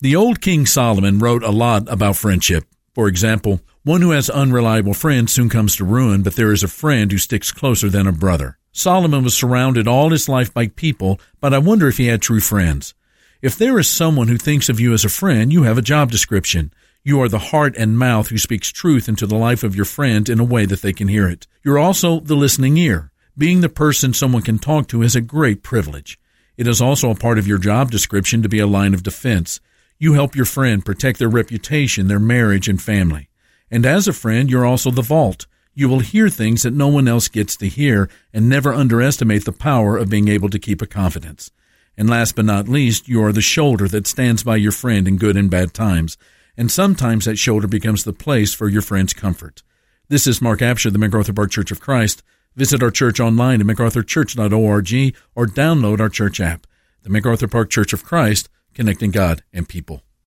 The old King Solomon wrote a lot about friendship. For example, one who has unreliable friends soon comes to ruin, but there is a friend who sticks closer than a brother. Solomon was surrounded all his life by people, but I wonder if he had true friends. If there is someone who thinks of you as a friend, you have a job description. You are the heart and mouth who speaks truth into the life of your friend in a way that they can hear it. You're also the listening ear. Being the person someone can talk to is a great privilege. It is also a part of your job description to be a line of defense. You help your friend protect their reputation, their marriage, and family. And as a friend, you're also the vault. You will hear things that no one else gets to hear and never underestimate the power of being able to keep a confidence. And last but not least, you are the shoulder that stands by your friend in good and bad times. And sometimes that shoulder becomes the place for your friend's comfort. This is Mark Absher, the MacArthur Park Church of Christ. Visit our church online at macarthurchurch.org or download our church app. The MacArthur Park Church of Christ, connecting God and people.